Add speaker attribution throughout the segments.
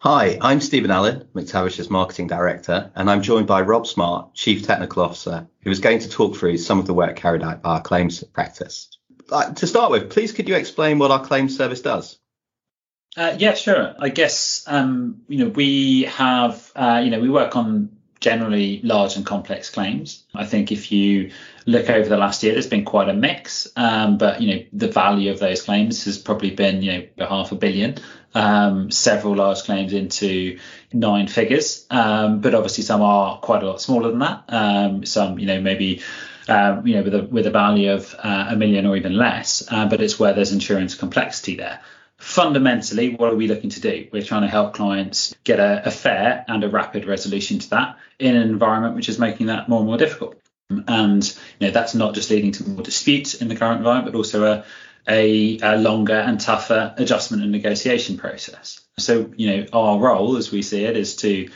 Speaker 1: Hi, I'm Stephen Allen, Mactavish's Marketing Director, and I'm joined by Rob Smart, Chief Technical Officer, who is going to talk through some of the work carried out by our claims practice. Uh, to start with, please could you explain what our claims service does?
Speaker 2: Uh, yeah, sure. I guess um, you know we have uh, you know we work on generally large and complex claims. I think if you look over the last year, there's been quite a mix, um, but you know the value of those claims has probably been you know half a billion. Um, several large claims into nine figures, um, but obviously some are quite a lot smaller than that. Um, some you know maybe. Um, you know, with a with a value of uh, a million or even less, uh, but it's where there's insurance complexity there fundamentally, what are we looking to do? We're trying to help clients get a, a, fair and a rapid resolution to that in an environment which is making that more and more difficult. And you know that's not just leading to more disputes in the current environment, but also a, a, a longer and tougher adjustment and negotiation process. So you know our role, as we see it, is to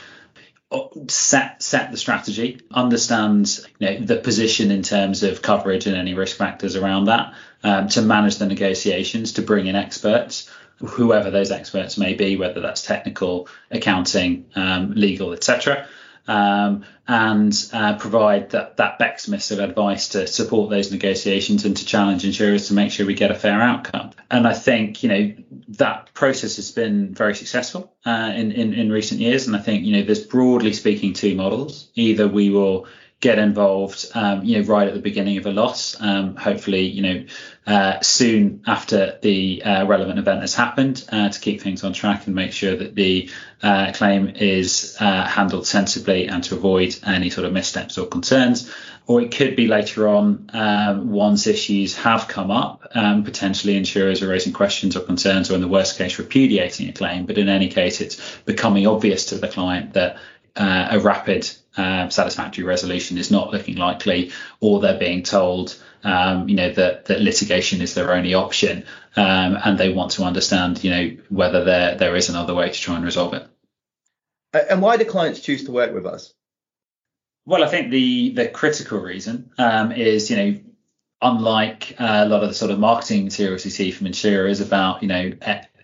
Speaker 2: set set the strategy, understand you know, the position in terms of coverage and any risk factors around that, um, to manage the negotiations, to bring in experts, whoever those experts may be, whether that's technical, accounting, um, legal, etc um, and uh, provide that, that Becksmith of advice to support those negotiations and to challenge insurers to make sure we get a fair outcome. And I think, you know, that process has been very successful uh, in, in, in recent years. And I think, you know, there's broadly speaking two models. Either we will get involved, um, you know, right at the beginning of a loss. Um, hopefully, you know, uh, soon after the uh, relevant event has happened, uh, to keep things on track and make sure that the uh, claim is uh, handled sensibly and to avoid any sort of missteps or concerns. Or it could be later on um, once issues have come up, um, potentially insurers are raising questions or concerns, or in the worst case, repudiating a claim. But in any case, it's becoming obvious to the client that uh, a rapid uh, satisfactory resolution is not looking likely, or they're being told, um, you know, that, that litigation is their only option, um, and they want to understand, you know, whether there there is another way to try and resolve it.
Speaker 1: And why do clients choose to work with us?
Speaker 2: Well, I think the the critical reason um, is, you know, unlike uh, a lot of the sort of marketing materials you see from insurers about, you know,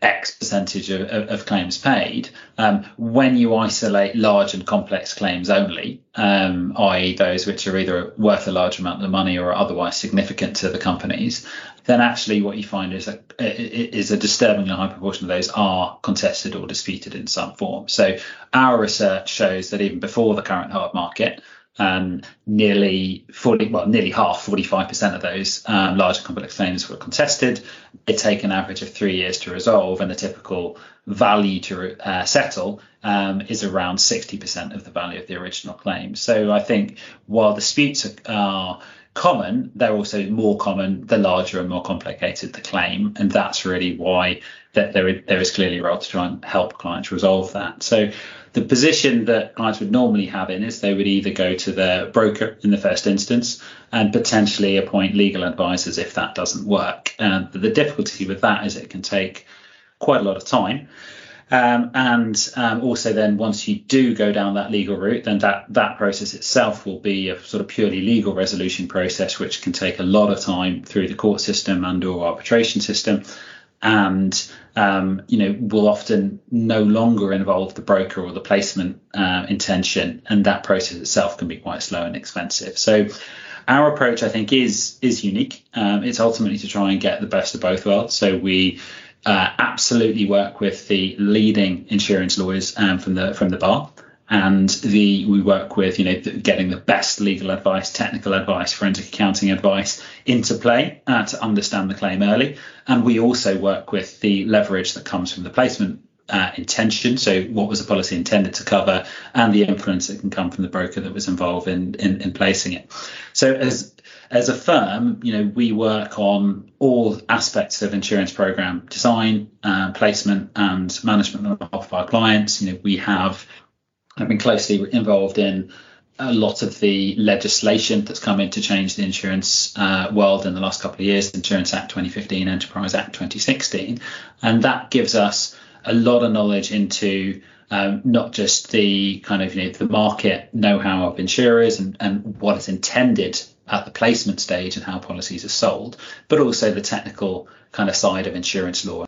Speaker 2: X percentage of, of, claims paid. Um, when you isolate large and complex claims only, um, i.e., those which are either worth a large amount of money or otherwise significant to the companies, then actually what you find is a, is a disturbingly high proportion of those are contested or disputed in some form. So our research shows that even before the current hard market, um, nearly 40, well, nearly half, 45% of those um, larger complex claims were contested. It take an average of three years to resolve, and the typical value to uh, settle um, is around 60% of the value of the original claim. So I think while disputes are common, they're also more common the larger and more complicated the claim, and that's really why that there, there is clearly a role to try and help clients resolve that. So the position that clients would normally have in is they would either go to their broker in the first instance and potentially appoint legal advisors if that doesn't work. And the difficulty with that is it can take quite a lot of time. Um, and um, also then once you do go down that legal route, then that that process itself will be a sort of purely legal resolution process, which can take a lot of time through the court system and or arbitration system and um, you know will often no longer involve the broker or the placement uh, intention, and that process itself can be quite slow and expensive. So our approach, I think, is is unique. Um, it's ultimately to try and get the best of both worlds. So we uh, absolutely work with the leading insurance lawyers um, from the from the bar and the we work with you know getting the best legal advice technical advice forensic accounting advice into play uh, to understand the claim early. And we also work with the leverage that comes from the placement uh, intention. So what was the policy intended to cover and the influence that can come from the broker that was involved in, in, in placing it. So as as a firm, you know, we work on all aspects of insurance program design, uh, placement, and management of our clients. You know, we have I've been closely involved in a lot of the legislation that's come in to change the insurance uh, world in the last couple of years, Insurance Act 2015, Enterprise Act 2016, and that gives us a lot of knowledge into um, not just the kind of you know the market know-how of insurers and, and what is intended at the placement stage and how policies are sold, but also the technical kind of side of insurance law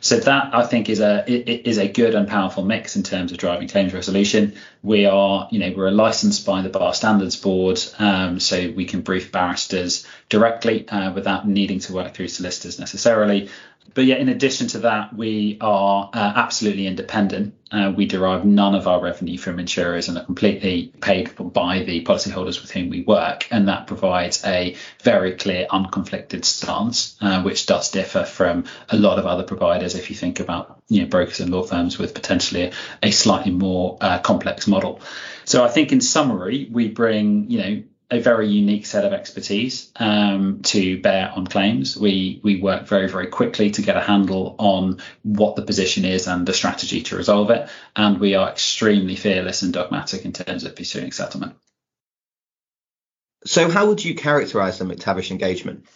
Speaker 2: So that I think is a is a good and powerful mix in terms of driving claims resolution. We are, you know, we're licensed by the Bar Standards Board, um, so we can brief barristers directly uh, without needing to work through solicitors necessarily but yeah, in addition to that, we are uh, absolutely independent. Uh, we derive none of our revenue from insurers and are completely paid by the policyholders with whom we work. And that provides a very clear, unconflicted stance, uh, which does differ from a lot of other providers. If you think about you know, brokers and law firms with potentially a, slightly more uh, complex model. So I think in summary, we bring, you know, a very unique set of expertise um, to bear on claims. We we work very very quickly to get a handle on what the position is and the strategy to resolve it, and we are extremely fearless and dogmatic in terms of pursuing settlement.
Speaker 1: So, how would you characterise the Mactavish engagement?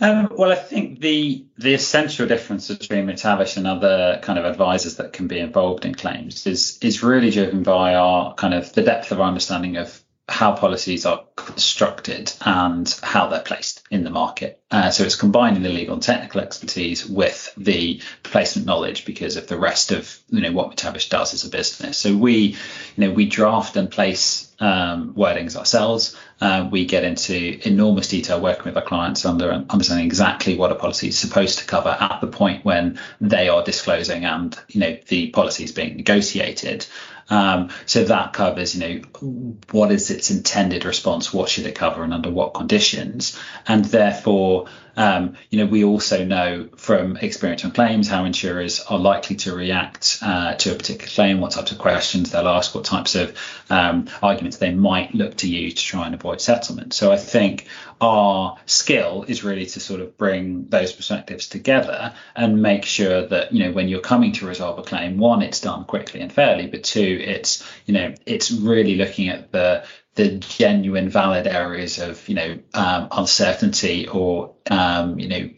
Speaker 2: Um, well, I think the the essential difference between Mactavish and other kind of advisors that can be involved in claims is is really driven by our kind of the depth of our understanding of how policies are constructed and how they're placed in the market. Uh, so it's combining the legal and technical expertise with the placement knowledge because of the rest of you know what Mactavish does as a business. So we you know we draft and place um, wordings ourselves. Uh, we get into enormous detail working with our clients under understanding exactly what a policy is supposed to cover at the point when they are disclosing and you know the policy is being negotiated. Um, so that covers, you know, what is its intended response, what should it cover, and under what conditions, and therefore um, you know, we also know from experience on claims how insurers are likely to react uh, to a particular claim, what types of questions they'll ask, what types of um, arguments they might look to use to try and avoid settlement. So I think our skill is really to sort of bring those perspectives together and make sure that you know when you're coming to resolve a claim, one, it's done quickly and fairly, but two, it's you know it's really looking at the the genuine valid areas of you know um, uncertainty or um, you know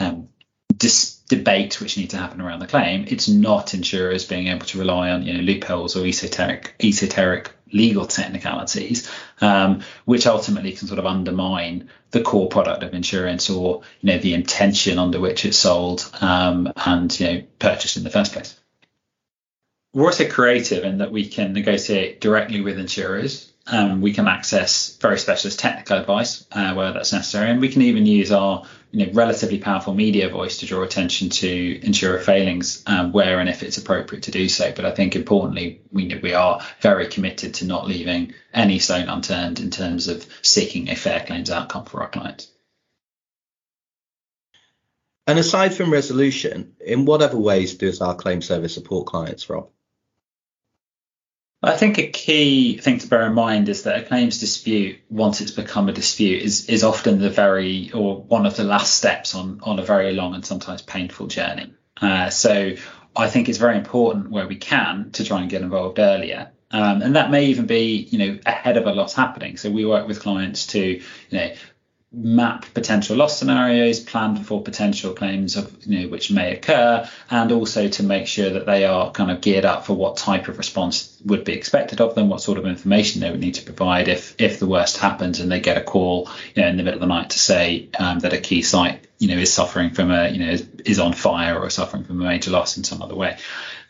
Speaker 2: um, dis- debate which need to happen around the claim it's not insurers being able to rely on you know loopholes or esoteric esoteric legal technicalities um, which ultimately can sort of undermine the core product of insurance or you know the intention under which it's sold um, and you know purchased in the first place. We're also creative in that we can negotiate directly with insurers um, we can access very specialist technical advice uh, where that's necessary, and we can even use our you know, relatively powerful media voice to draw attention to insurer failings um, where and if it's appropriate to do so. But I think importantly, we we are very committed to not leaving any stone unturned in terms of seeking a fair claims outcome for our clients.
Speaker 1: And aside from resolution, in what other ways does our claim service support clients, Rob?
Speaker 2: I think a key thing to bear in mind is that a claims dispute, once it's become a dispute, is is often the very or one of the last steps on on a very long and sometimes painful journey. Uh, so I think it's very important where we can to try and get involved earlier. Um, and that may even be, you know, ahead of a loss happening. So we work with clients to, you know, map potential loss scenarios, plan for potential claims of you know which may occur, and also to make sure that they are kind of geared up for what type of response would be expected of them, what sort of information they would need to provide if if the worst happens and they get a call you know in the middle of the night to say um, that a key site you know is suffering from a you know is, is on fire or suffering from a major loss in some other way.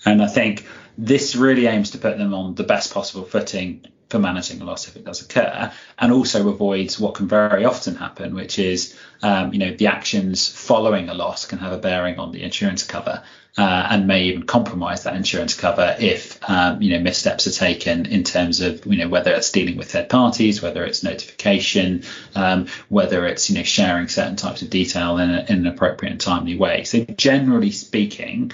Speaker 2: And I think this really aims to put them on the best possible footing for managing a loss if it does occur, and also avoids what can very often happen, which is um, you know the actions following a loss can have a bearing on the insurance cover. Uh, and may even compromise that insurance cover if um, you know missteps are taken in terms of you know whether it's dealing with third parties, whether it's notification, um, whether it's you know sharing certain types of detail in, a, in an appropriate and timely way. So generally speaking,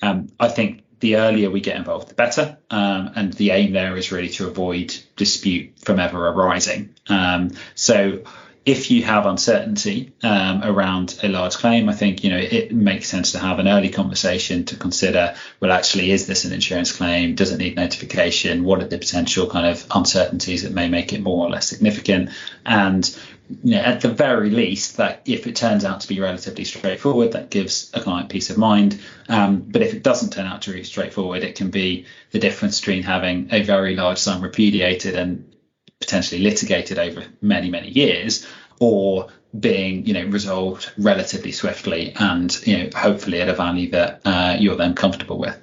Speaker 2: um, I think the earlier we get involved, the better. Um, and the aim there is really to avoid dispute from ever arising. Um, so if you have uncertainty um, around a large claim, I think you know it makes sense to have an early conversation to consider. Well, actually, is this an insurance claim? Does it need notification? What are the potential kind of uncertainties that may make it more or less significant? And you know, at the very least, that if it turns out to be relatively straightforward, that gives a client peace of mind. Um, but if it doesn't turn out to be straightforward, it can be the difference between having a very large sum repudiated and potentially litigated over many, many years, or being you know resolved relatively swiftly and you know hopefully at a value that uh, you're then comfortable with.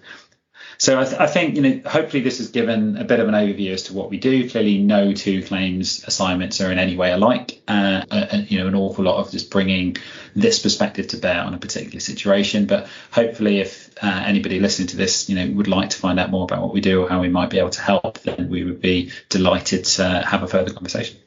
Speaker 2: So I, th- I, think you know hopefully this has given a bit of an overview as to what we do. Clearly, no two claims assignments are in any way alike. Uh, and, you know an awful lot of just bringing this perspective to bear on a particular situation. But hopefully, if uh, anybody listening to this you know would like to find out more about what we do or how we might be able to help, then we would be delighted to have a further conversation.